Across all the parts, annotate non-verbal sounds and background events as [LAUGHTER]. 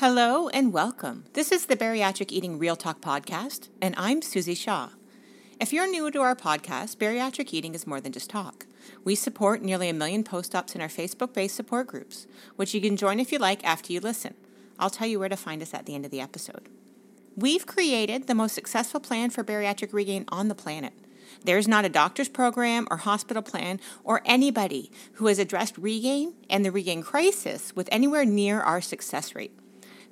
Hello and welcome. This is the Bariatric Eating Real Talk podcast, and I'm Susie Shaw. If you're new to our podcast, bariatric eating is more than just talk. We support nearly a million post ops in our Facebook based support groups, which you can join if you like after you listen. I'll tell you where to find us at the end of the episode. We've created the most successful plan for bariatric regain on the planet. There's not a doctor's program or hospital plan or anybody who has addressed regain and the regain crisis with anywhere near our success rate.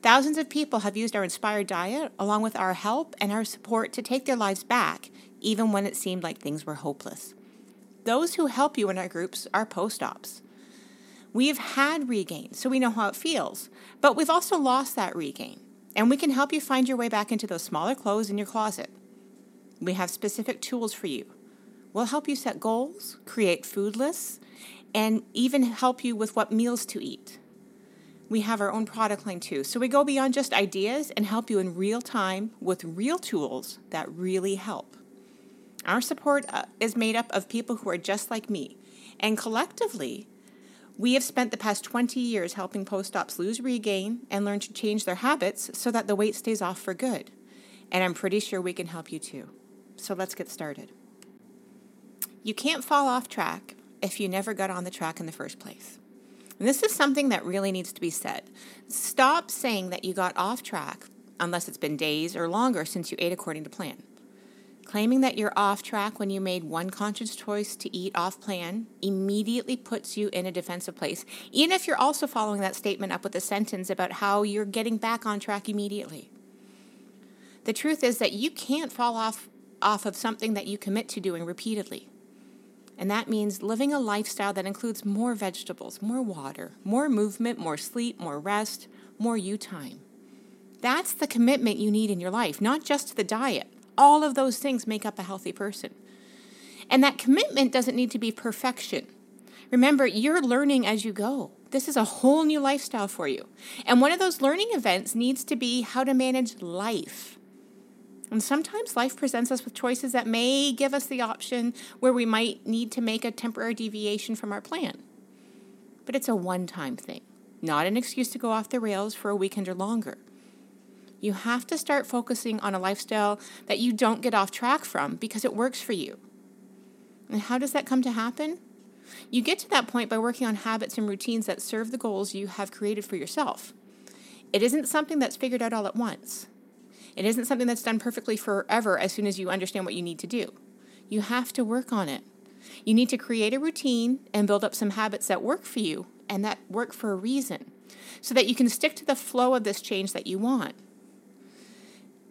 Thousands of people have used our inspired diet along with our help and our support to take their lives back, even when it seemed like things were hopeless. Those who help you in our groups are post ops. We've had regain, so we know how it feels, but we've also lost that regain, and we can help you find your way back into those smaller clothes in your closet. We have specific tools for you. We'll help you set goals, create food lists, and even help you with what meals to eat we have our own product line too. So we go beyond just ideas and help you in real time with real tools that really help. Our support uh, is made up of people who are just like me, and collectively, we have spent the past 20 years helping post ops lose regain and learn to change their habits so that the weight stays off for good. And I'm pretty sure we can help you too. So let's get started. You can't fall off track if you never got on the track in the first place. And this is something that really needs to be said. Stop saying that you got off track unless it's been days or longer since you ate according to plan. Claiming that you're off track when you made one conscious choice to eat off plan immediately puts you in a defensive place, even if you're also following that statement up with a sentence about how you're getting back on track immediately. The truth is that you can't fall off, off of something that you commit to doing repeatedly. And that means living a lifestyle that includes more vegetables, more water, more movement, more sleep, more rest, more you time. That's the commitment you need in your life, not just the diet. All of those things make up a healthy person. And that commitment doesn't need to be perfection. Remember, you're learning as you go. This is a whole new lifestyle for you. And one of those learning events needs to be how to manage life and sometimes life presents us with choices that may give us the option where we might need to make a temporary deviation from our plan. But it's a one time thing, not an excuse to go off the rails for a weekend or longer. You have to start focusing on a lifestyle that you don't get off track from because it works for you. And how does that come to happen? You get to that point by working on habits and routines that serve the goals you have created for yourself. It isn't something that's figured out all at once. It isn't something that's done perfectly forever as soon as you understand what you need to do. You have to work on it. You need to create a routine and build up some habits that work for you and that work for a reason so that you can stick to the flow of this change that you want.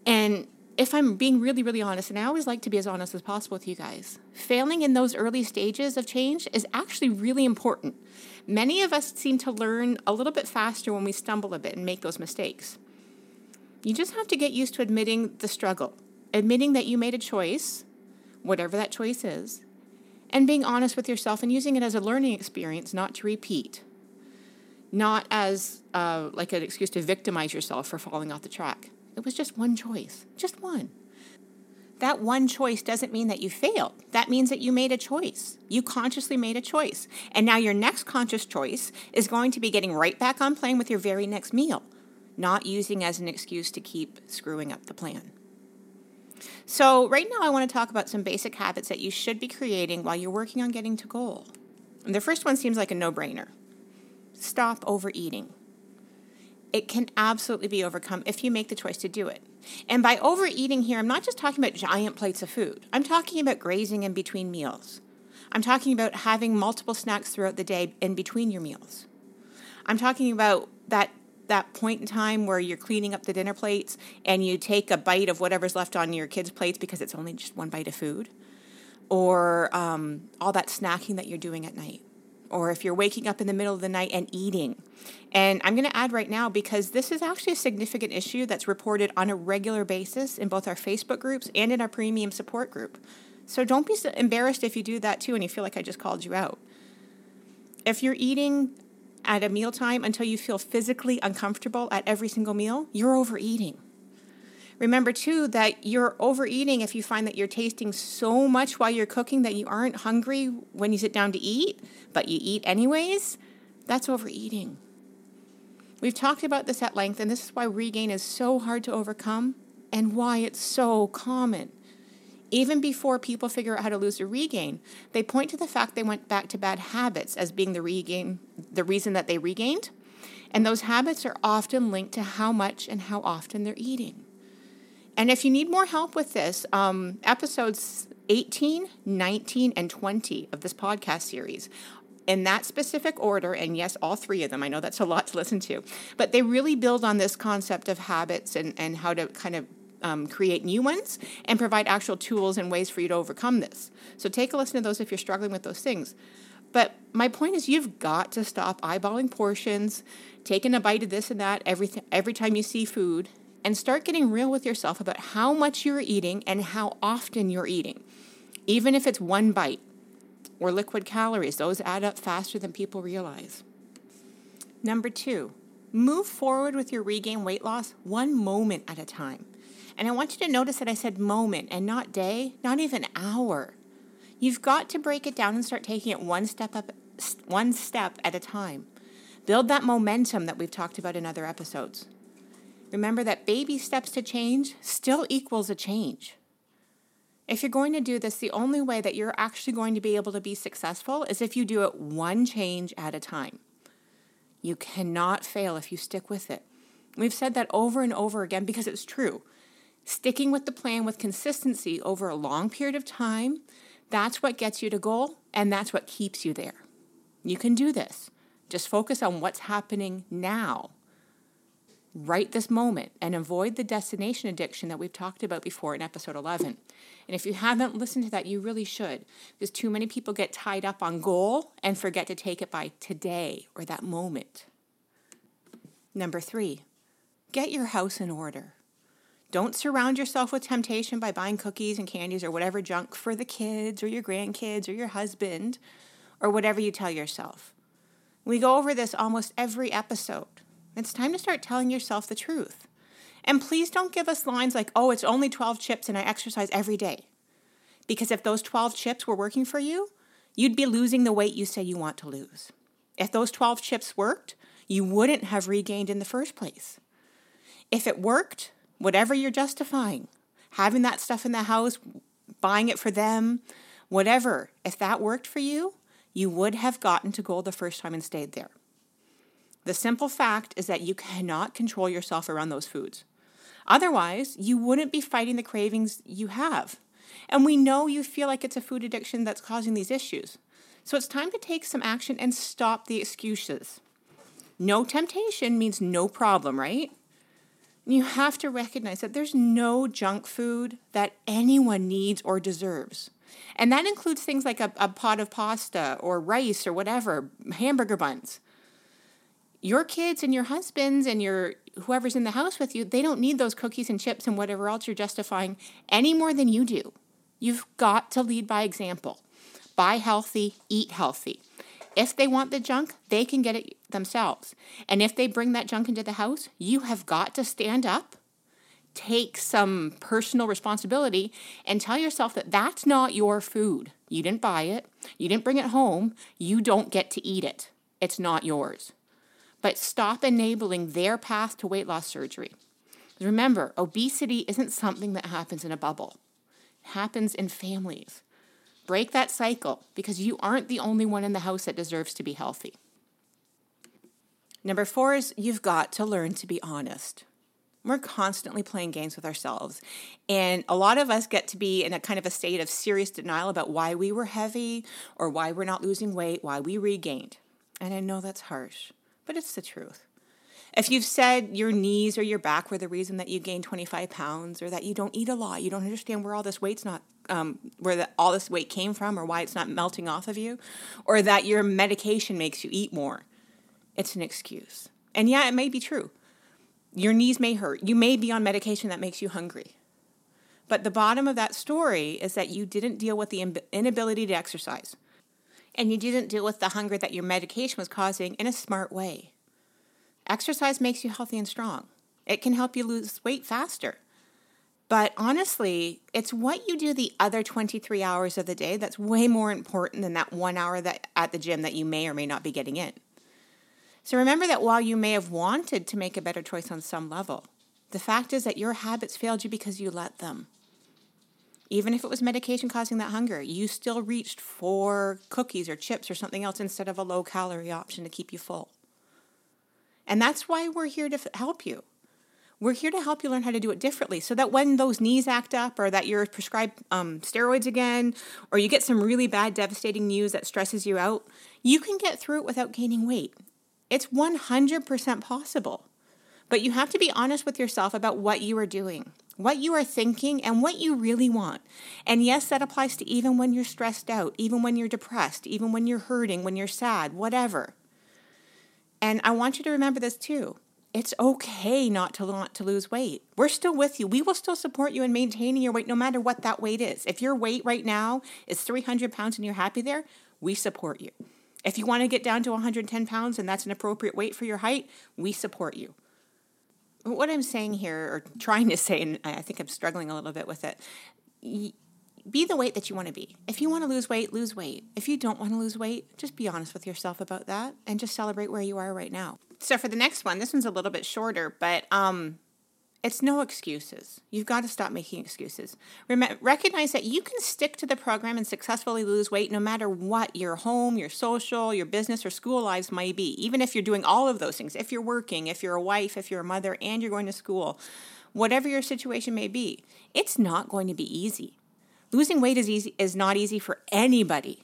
And if I'm being really, really honest, and I always like to be as honest as possible with you guys, failing in those early stages of change is actually really important. Many of us seem to learn a little bit faster when we stumble a bit and make those mistakes. You just have to get used to admitting the struggle, admitting that you made a choice, whatever that choice is, and being honest with yourself and using it as a learning experience, not to repeat, not as uh, like an excuse to victimize yourself for falling off the track. It was just one choice, just one. That one choice doesn't mean that you failed. That means that you made a choice. You consciously made a choice. And now your next conscious choice is going to be getting right back on playing with your very next meal not using as an excuse to keep screwing up the plan. So, right now, I want to talk about some basic habits that you should be creating while you're working on getting to goal. And the first one seems like a no brainer stop overeating. It can absolutely be overcome if you make the choice to do it. And by overeating here, I'm not just talking about giant plates of food, I'm talking about grazing in between meals. I'm talking about having multiple snacks throughout the day in between your meals. I'm talking about that that point in time where you're cleaning up the dinner plates and you take a bite of whatever's left on your kids' plates because it's only just one bite of food, or um, all that snacking that you're doing at night, or if you're waking up in the middle of the night and eating. And I'm going to add right now because this is actually a significant issue that's reported on a regular basis in both our Facebook groups and in our premium support group. So don't be embarrassed if you do that too and you feel like I just called you out. If you're eating at a mealtime until you feel physically uncomfortable at every single meal, you're overeating. Remember, too, that you're overeating if you find that you're tasting so much while you're cooking that you aren't hungry when you sit down to eat, but you eat anyways. That's overeating. We've talked about this at length, and this is why regain is so hard to overcome and why it's so common. Even before people figure out how to lose or regain, they point to the fact they went back to bad habits as being the regain, the reason that they regained. And those habits are often linked to how much and how often they're eating. And if you need more help with this, um, episodes 18, 19, and 20 of this podcast series in that specific order, and yes, all three of them, I know that's a lot to listen to, but they really build on this concept of habits and, and how to kind of um, create new ones and provide actual tools and ways for you to overcome this. So take a listen to those if you're struggling with those things. But my point is, you've got to stop eyeballing portions, taking a bite of this and that every, th- every time you see food, and start getting real with yourself about how much you're eating and how often you're eating. Even if it's one bite or liquid calories, those add up faster than people realize. Number two, move forward with your regain weight loss one moment at a time. And I want you to notice that I said moment and not day, not even hour. You've got to break it down and start taking it one step up one step at a time. Build that momentum that we've talked about in other episodes. Remember that baby steps to change still equals a change. If you're going to do this, the only way that you're actually going to be able to be successful is if you do it one change at a time. You cannot fail if you stick with it. We've said that over and over again because it's true. Sticking with the plan with consistency over a long period of time, that's what gets you to goal and that's what keeps you there. You can do this. Just focus on what's happening now, right this moment, and avoid the destination addiction that we've talked about before in episode 11. And if you haven't listened to that, you really should, because too many people get tied up on goal and forget to take it by today or that moment. Number three, get your house in order. Don't surround yourself with temptation by buying cookies and candies or whatever junk for the kids or your grandkids or your husband or whatever you tell yourself. We go over this almost every episode. It's time to start telling yourself the truth. And please don't give us lines like, oh, it's only 12 chips and I exercise every day. Because if those 12 chips were working for you, you'd be losing the weight you say you want to lose. If those 12 chips worked, you wouldn't have regained in the first place. If it worked, whatever you're justifying, having that stuff in the house, buying it for them, whatever, if that worked for you, you would have gotten to goal the first time and stayed there. The simple fact is that you cannot control yourself around those foods. Otherwise, you wouldn't be fighting the cravings you have. And we know you feel like it's a food addiction that's causing these issues. So it's time to take some action and stop the excuses. No temptation means no problem, right? You have to recognize that there's no junk food that anyone needs or deserves. And that includes things like a, a pot of pasta or rice or whatever, hamburger buns. Your kids and your husbands and your whoever's in the house with you, they don't need those cookies and chips and whatever else you're justifying any more than you do. You've got to lead by example. Buy healthy, eat healthy. If they want the junk, they can get it themselves. And if they bring that junk into the house, you have got to stand up, take some personal responsibility, and tell yourself that that's not your food. You didn't buy it, you didn't bring it home, you don't get to eat it. It's not yours. But stop enabling their path to weight loss surgery. Remember, obesity isn't something that happens in a bubble. It happens in families. Break that cycle because you aren't the only one in the house that deserves to be healthy. Number four is you've got to learn to be honest. We're constantly playing games with ourselves. And a lot of us get to be in a kind of a state of serious denial about why we were heavy or why we're not losing weight, why we regained. And I know that's harsh, but it's the truth. If you've said your knees or your back were the reason that you gained 25 pounds or that you don't eat a lot, you don't understand where all this weight's not um, where the, all this weight came from or why it's not melting off of you, or that your medication makes you eat more. It's an excuse. And yeah, it may be true. Your knees may hurt. You may be on medication that makes you hungry. But the bottom of that story is that you didn't deal with the inability to exercise. And you didn't deal with the hunger that your medication was causing in a smart way. Exercise makes you healthy and strong. It can help you lose weight faster. But honestly, it's what you do the other 23 hours of the day that's way more important than that one hour that at the gym that you may or may not be getting in. So remember that while you may have wanted to make a better choice on some level, the fact is that your habits failed you because you let them. Even if it was medication causing that hunger, you still reached for cookies or chips or something else instead of a low calorie option to keep you full. And that's why we're here to help you. We're here to help you learn how to do it differently so that when those knees act up or that you're prescribed um, steroids again or you get some really bad, devastating news that stresses you out, you can get through it without gaining weight. It's 100% possible. But you have to be honest with yourself about what you are doing, what you are thinking, and what you really want. And yes, that applies to even when you're stressed out, even when you're depressed, even when you're hurting, when you're sad, whatever. And I want you to remember this too. It's okay not to want to lose weight. We're still with you. We will still support you in maintaining your weight no matter what that weight is. If your weight right now is 300 pounds and you're happy there, we support you. If you want to get down to 110 pounds and that's an appropriate weight for your height, we support you. What I'm saying here, or trying to say, and I think I'm struggling a little bit with it, be the weight that you want to be. If you want to lose weight, lose weight. If you don't want to lose weight, just be honest with yourself about that and just celebrate where you are right now. So for the next one, this one's a little bit shorter, but um it's no excuses. You've got to stop making excuses. Rem- recognize that you can stick to the program and successfully lose weight no matter what your home, your social, your business, or school lives might be. Even if you're doing all of those things, if you're working, if you're a wife, if you're a mother, and you're going to school, whatever your situation may be, it's not going to be easy. Losing weight is easy is not easy for anybody,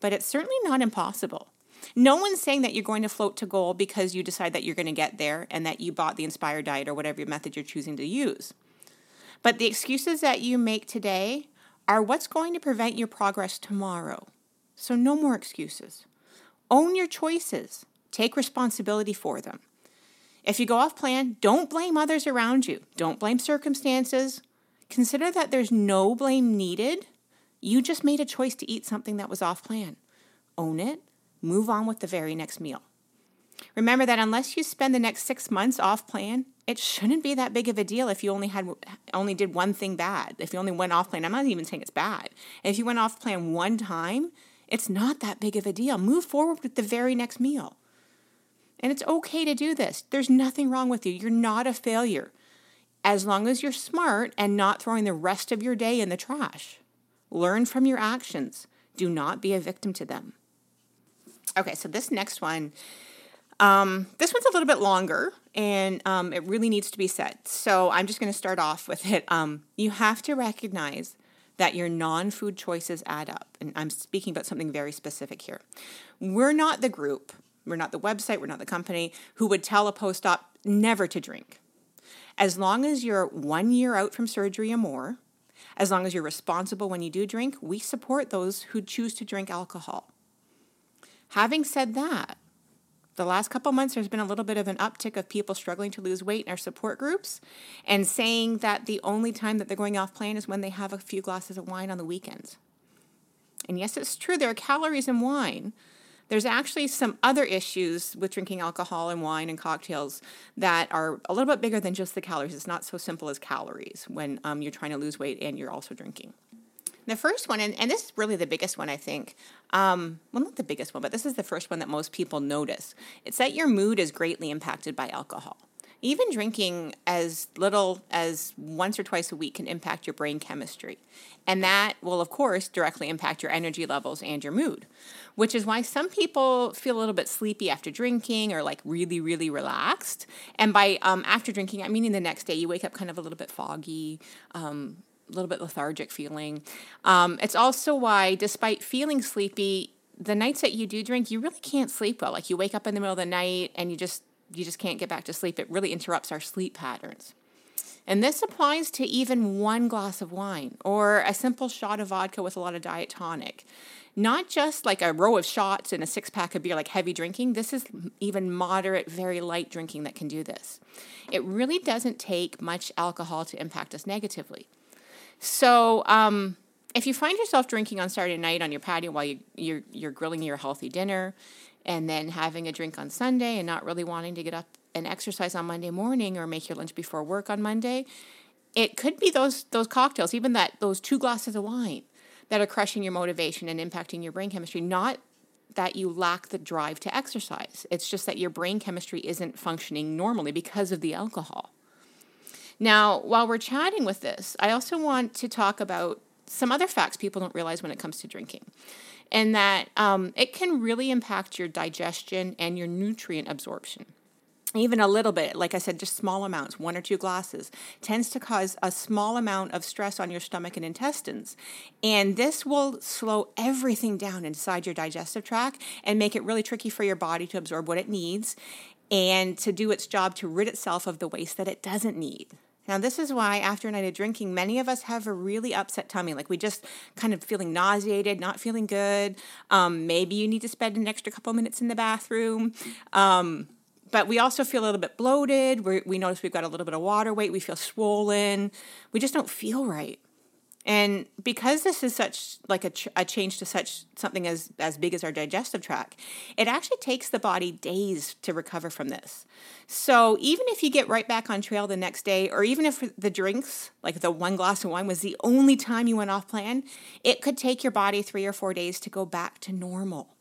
but it's certainly not impossible. No one's saying that you're going to float to goal because you decide that you're going to get there and that you bought the inspired diet or whatever method you're choosing to use. But the excuses that you make today are what's going to prevent your progress tomorrow. So no more excuses. Own your choices. Take responsibility for them. If you go off plan, don't blame others around you. Don't blame circumstances. Consider that there's no blame needed. You just made a choice to eat something that was off plan. Own it, move on with the very next meal. Remember that unless you spend the next six months off plan, it shouldn't be that big of a deal if you only had only did one thing bad. If you only went off plan, I'm not even saying it's bad. If you went off plan one time, it's not that big of a deal. Move forward with the very next meal. And it's okay to do this. There's nothing wrong with you. You're not a failure as long as you're smart and not throwing the rest of your day in the trash. Learn from your actions. Do not be a victim to them. Okay, so this next one, um, this one's a little bit longer and um, it really needs to be said. So I'm just going to start off with it. Um, you have to recognize that your non food choices add up. And I'm speaking about something very specific here. We're not the group, we're not the website, we're not the company who would tell a post op never to drink. As long as you're one year out from surgery or more, as long as you're responsible when you do drink, we support those who choose to drink alcohol. Having said that, the last couple months there's been a little bit of an uptick of people struggling to lose weight in our support groups and saying that the only time that they're going off plan is when they have a few glasses of wine on the weekends. And yes, it's true, there are calories in wine, there's actually some other issues with drinking alcohol and wine and cocktails that are a little bit bigger than just the calories. It's not so simple as calories when um, you're trying to lose weight and you're also drinking. The first one, and, and this is really the biggest one, I think. Um, well, not the biggest one, but this is the first one that most people notice. It's that your mood is greatly impacted by alcohol. Even drinking as little as once or twice a week can impact your brain chemistry. And that will, of course, directly impact your energy levels and your mood, which is why some people feel a little bit sleepy after drinking or like really, really relaxed. And by um, after drinking, I mean in the next day, you wake up kind of a little bit foggy, um, little bit lethargic feeling. Um, it's also why, despite feeling sleepy, the nights that you do drink, you really can't sleep well. Like you wake up in the middle of the night and you just you just can't get back to sleep. It really interrupts our sleep patterns. And this applies to even one glass of wine or a simple shot of vodka with a lot of diet tonic. Not just like a row of shots and a six pack of beer, like heavy drinking. This is even moderate, very light drinking that can do this. It really doesn't take much alcohol to impact us negatively. So, um, if you find yourself drinking on Saturday night on your patio while you, you're, you're grilling your healthy dinner, and then having a drink on Sunday and not really wanting to get up and exercise on Monday morning or make your lunch before work on Monday, it could be those those cocktails, even that those two glasses of wine that are crushing your motivation and impacting your brain chemistry, not that you lack the drive to exercise. It's just that your brain chemistry isn't functioning normally because of the alcohol. Now, while we're chatting with this, I also want to talk about some other facts people don't realize when it comes to drinking, and that um, it can really impact your digestion and your nutrient absorption even a little bit, like I said, just small amounts, one or two glasses, tends to cause a small amount of stress on your stomach and intestines. And this will slow everything down inside your digestive tract and make it really tricky for your body to absorb what it needs and to do its job to rid itself of the waste that it doesn't need. Now, this is why after a night of drinking, many of us have a really upset tummy. Like we just kind of feeling nauseated, not feeling good. Um, maybe you need to spend an extra couple minutes in the bathroom. Um, but we also feel a little bit bloated. we we notice we've got a little bit of water weight. We feel swollen. We just don't feel right. And because this is such like a, a change to such something as, as big as our digestive tract, it actually takes the body days to recover from this. So even if you get right back on trail the next day, or even if the drinks, like the one glass of wine, was the only time you went off plan, it could take your body three or four days to go back to normal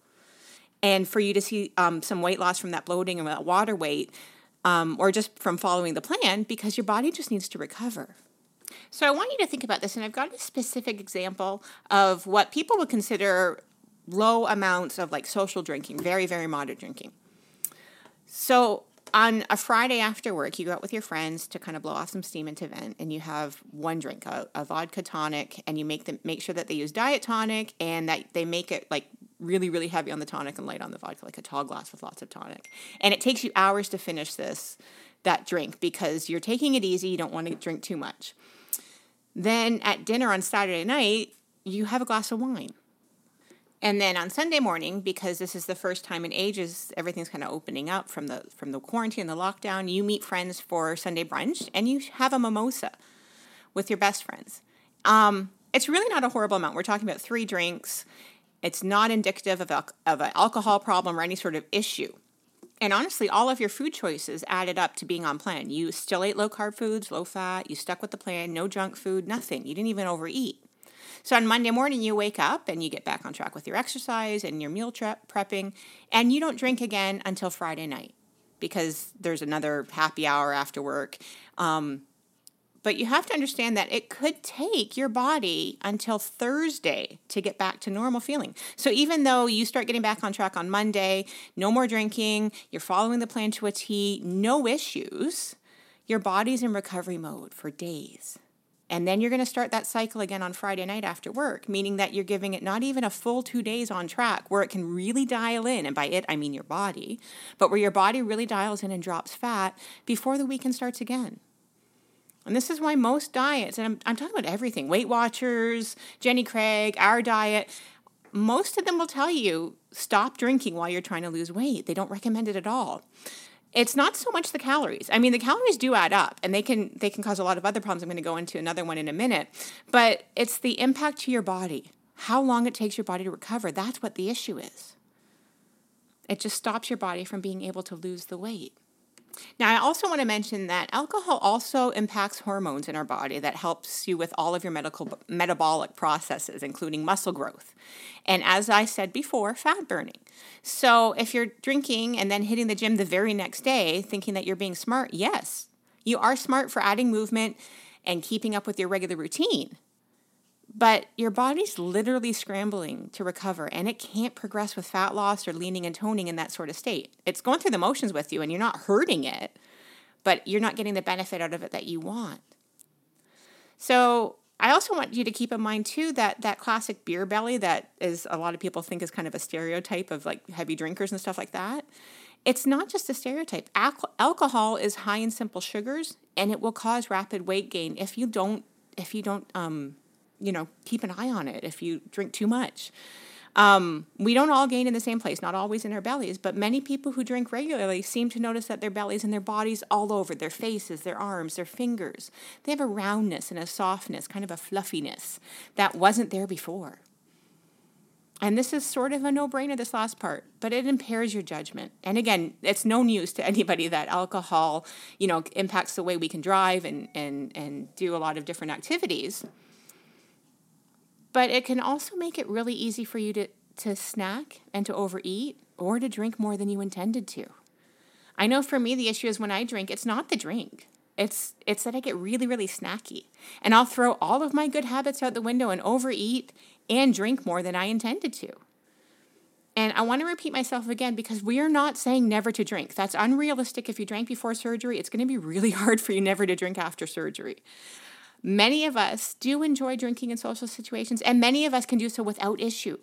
and for you to see um, some weight loss from that bloating and that water weight, um, or just from following the plan, because your body just needs to recover. So I want you to think about this, and I've got a specific example of what people would consider low amounts of like social drinking, very, very moderate drinking. So on a Friday after work, you go out with your friends to kind of blow off some steam and to vent, and you have one drink, a, a vodka tonic, and you make them make sure that they use diet tonic and that they make it like really, really heavy on the tonic and light on the vodka, like a tall glass with lots of tonic. And it takes you hours to finish this that drink because you're taking it easy, you don't want to drink too much. Then at dinner on Saturday night, you have a glass of wine. And then on Sunday morning, because this is the first time in ages, everything's kind of opening up from the from the quarantine, and the lockdown. You meet friends for Sunday brunch, and you have a mimosa with your best friends. Um, it's really not a horrible amount. We're talking about three drinks, it's not indicative of, of an alcohol problem or any sort of issue. And honestly, all of your food choices added up to being on plan. You still ate low carb foods, low fat, you stuck with the plan, no junk food, nothing. You didn't even overeat. So on Monday morning, you wake up and you get back on track with your exercise and your meal prep prepping, and you don't drink again until Friday night because there's another happy hour after work. Um, but you have to understand that it could take your body until Thursday to get back to normal feeling. So even though you start getting back on track on Monday, no more drinking, you're following the plan to a T, no issues, your body's in recovery mode for days. And then you're going to start that cycle again on Friday night after work, meaning that you're giving it not even a full two days on track where it can really dial in. And by it, I mean your body, but where your body really dials in and drops fat before the weekend starts again. And this is why most diets, and I'm, I'm talking about everything Weight Watchers, Jenny Craig, our diet, most of them will tell you stop drinking while you're trying to lose weight. They don't recommend it at all. It's not so much the calories. I mean, the calories do add up and they can they can cause a lot of other problems. I'm going to go into another one in a minute, but it's the impact to your body. How long it takes your body to recover. That's what the issue is. It just stops your body from being able to lose the weight. Now, I also want to mention that alcohol also impacts hormones in our body that helps you with all of your medical metabolic processes, including muscle growth. And as I said before, fat burning. So if you're drinking and then hitting the gym the very next day thinking that you're being smart, yes, you are smart for adding movement and keeping up with your regular routine but your body's literally scrambling to recover and it can't progress with fat loss or leaning and toning in that sort of state. It's going through the motions with you and you're not hurting it, but you're not getting the benefit out of it that you want. So, I also want you to keep in mind too that that classic beer belly that is a lot of people think is kind of a stereotype of like heavy drinkers and stuff like that. It's not just a stereotype. Al- alcohol is high in simple sugars and it will cause rapid weight gain if you don't if you don't um, you know, keep an eye on it if you drink too much. Um, we don't all gain in the same place, not always in our bellies, but many people who drink regularly seem to notice that their bellies and their bodies all over their faces, their arms, their fingers. They have a roundness and a softness, kind of a fluffiness that wasn't there before. And this is sort of a no brainer, this last part, but it impairs your judgment. And again, it's no news to anybody that alcohol, you know, impacts the way we can drive and, and, and do a lot of different activities but it can also make it really easy for you to to snack and to overeat or to drink more than you intended to. I know for me the issue is when I drink, it's not the drink. It's it's that I get really really snacky and I'll throw all of my good habits out the window and overeat and drink more than I intended to. And I want to repeat myself again because we are not saying never to drink. That's unrealistic. If you drank before surgery, it's going to be really [LAUGHS] hard for you never to drink after surgery. Many of us do enjoy drinking in social situations, and many of us can do so without issue.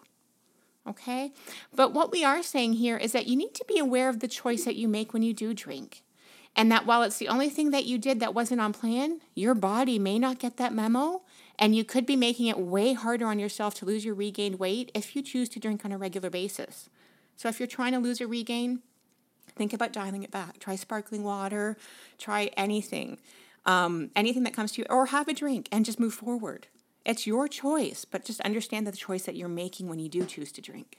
Okay? But what we are saying here is that you need to be aware of the choice that you make when you do drink. And that while it's the only thing that you did that wasn't on plan, your body may not get that memo. And you could be making it way harder on yourself to lose your regained weight if you choose to drink on a regular basis. So if you're trying to lose or regain, think about dialing it back. Try sparkling water, try anything, um, anything that comes to you, or have a drink and just move forward. It's your choice, but just understand the choice that you're making when you do choose to drink.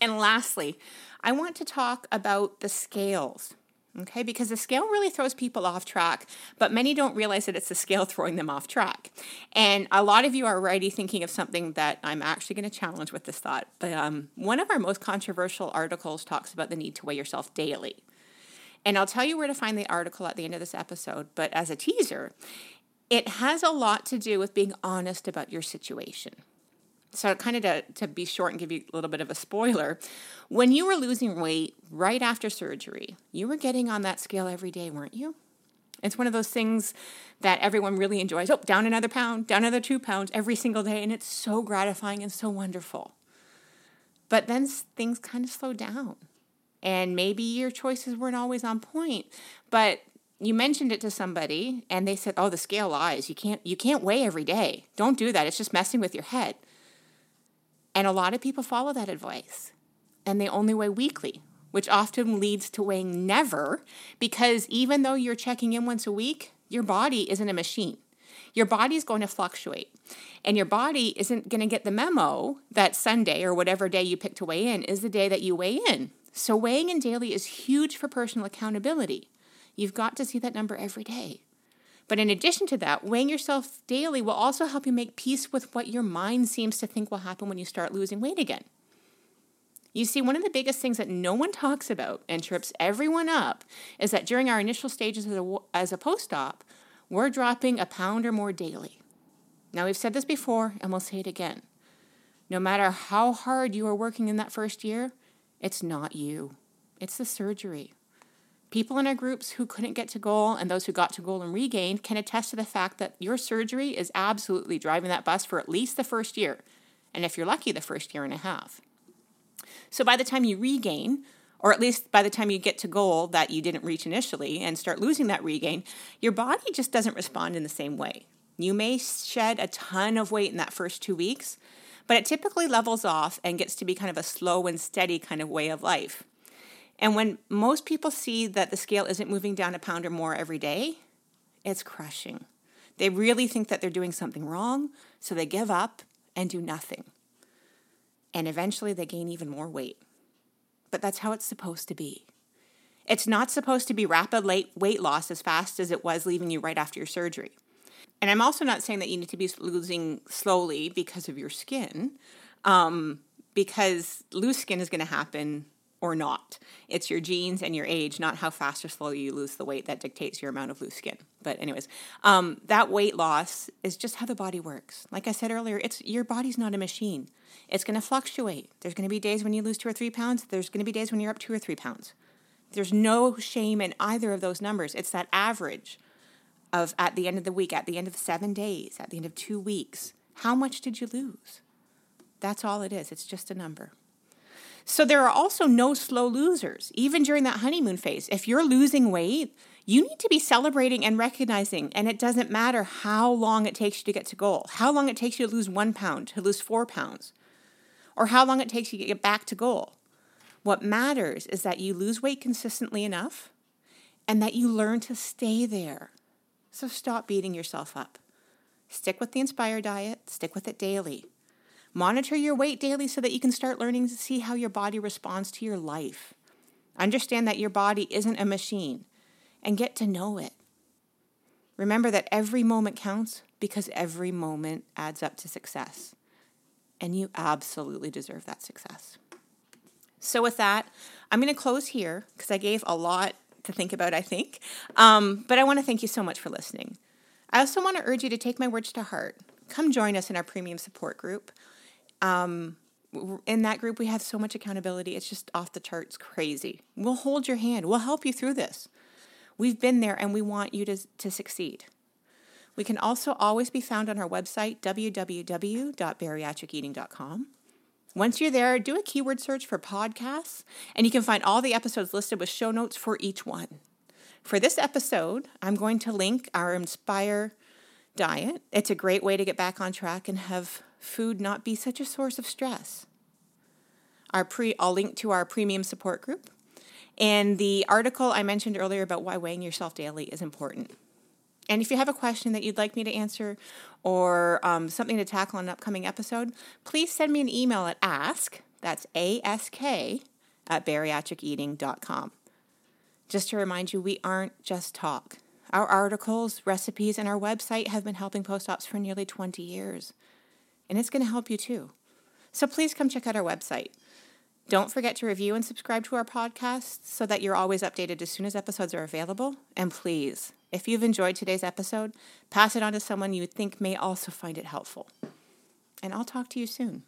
And lastly, I want to talk about the scales. Okay, because the scale really throws people off track, but many don't realize that it's the scale [LAUGHS] throwing them off track. And a lot of you are already thinking of something that I'm actually going to challenge with this thought. But um, one of our most controversial articles talks about the need to weigh yourself daily. And I'll tell you where to find the article at the end of this episode. But as a teaser, it has a lot to do with being honest about your situation. So, kind of to, to be short and give you a little bit of a spoiler, when you were losing weight right after surgery, you were getting on that scale every day, weren't you? It's one of those things that everyone really enjoys. Oh, down another pound, down another two pounds every single day. And it's so gratifying and so wonderful. But then things kind of slow down. And maybe your choices weren't always on point. But you mentioned it to somebody and they said, "Oh, the scale lies. You can't you can't weigh every day. Don't do that. It's just messing with your head." And a lot of people follow that advice. And they only weigh weekly, which often leads to weighing never because even though you're checking in once a week, your body isn't a machine. Your body is going to fluctuate. And your body isn't going to get the memo that Sunday or whatever day you pick to weigh in is the day that you weigh in. So weighing in daily is huge for personal accountability. You've got to see that number every day. But in addition to that, weighing yourself daily will also help you make peace with what your mind seems to think will happen when you start losing weight again. You see, one of the biggest things that no one talks about and trips everyone up is that during our initial stages as a, post op, we're dropping a pound or more daily. Now, we've said this before and we'll say it again. No matter how hard you are working in that first year, it's not you, it's the surgery. People in our groups who couldn't get to goal and those who got to goal and regained can attest to the fact that your surgery is absolutely driving that bus for at least the first year, and if you're lucky, the first year and a half. So by the time you regain, or at least by the time you get to goal that you didn't reach initially and start losing that regain, your body just doesn't respond in the same way. You may shed a ton of weight in that first two weeks, but it typically levels off and gets to be kind of a slow and steady kind of way of life. And when most people see that the scale isn't moving down a pound or more every day, it's crushing. They really think that they're doing something wrong, so they give up and do nothing. And eventually they gain even more weight. But that's how it's supposed to be. It's not supposed to be rapid weight loss as fast as it was leaving you right after your surgery. And I'm also not saying that you need to be losing slowly because of your skin, um, because loose skin is going to happen or not. It's your genes and your age, not how fast or slow you lose the weight that dictates your amount of loose skin. But anyways, um, that weight loss is just how the body works. Like I said earlier, it's your body's not a machine. It's going to fluctuate. There's going to be days when you lose two or three pounds. There's going to be days when you're up two or three pounds. There's no shame in either of those numbers. It's that average of at the end of the week, at the end of seven days, at the end of two weeks. How much did you lose? That's all it is. It's just a number. So there are also no slow losers, even during that honeymoon phase. If you're losing weight, you need to be celebrating and recognizing, and it doesn't matter how long it takes you to get to goal, how long it takes you to lose one pound, to lose four pounds, or how long it takes you to get back to goal. What matters is that you lose weight consistently enough and that you learn to stay there. So stop beating yourself up. Stick with the Inspire diet, stick with it daily. Monitor your weight daily so that you can start learning to see how your body responds to your life. Understand that your body isn't a machine and get to know it. Remember that every moment counts because every moment adds up to success. and you absolutely deserve that success. So, with that, I'm going to close here because I gave a lot to think about, I think. Um, but I want to thank you so much for listening. I also want to urge you to take my words to heart. Come join us in our premium support group. Um, in that group, we have so much accountability. It's just off the charts crazy. We'll hold your hand, we'll help you through this. We've been there and we want you to, to succeed. We can also always be found on our website, www.bariatriceating.com. Once you're there, do a keyword search for podcasts, and you can find all the episodes listed with show notes for each one. For this episode, I'm going to link our Inspire diet. It's a great way to get back on track and have food not be such a source of stress. Our pre, I'll link to our premium support group and the article I mentioned earlier about why weighing yourself daily is important. And if you have a question that you'd like me to answer or um, something to tackle in an upcoming episode, please send me an email at ask, that's ask, at bariatriceating.com. Just to remind you, we aren't just talk. Our articles, recipes, and our website have been helping post ops for nearly 20 years. And it's going to help you too. So please come check out our website. Don't forget to review and subscribe to our podcast so that you're always updated as soon as episodes are available. And please, if you've enjoyed today's episode, pass it on to someone you think may also find it helpful. And I'll talk to you soon.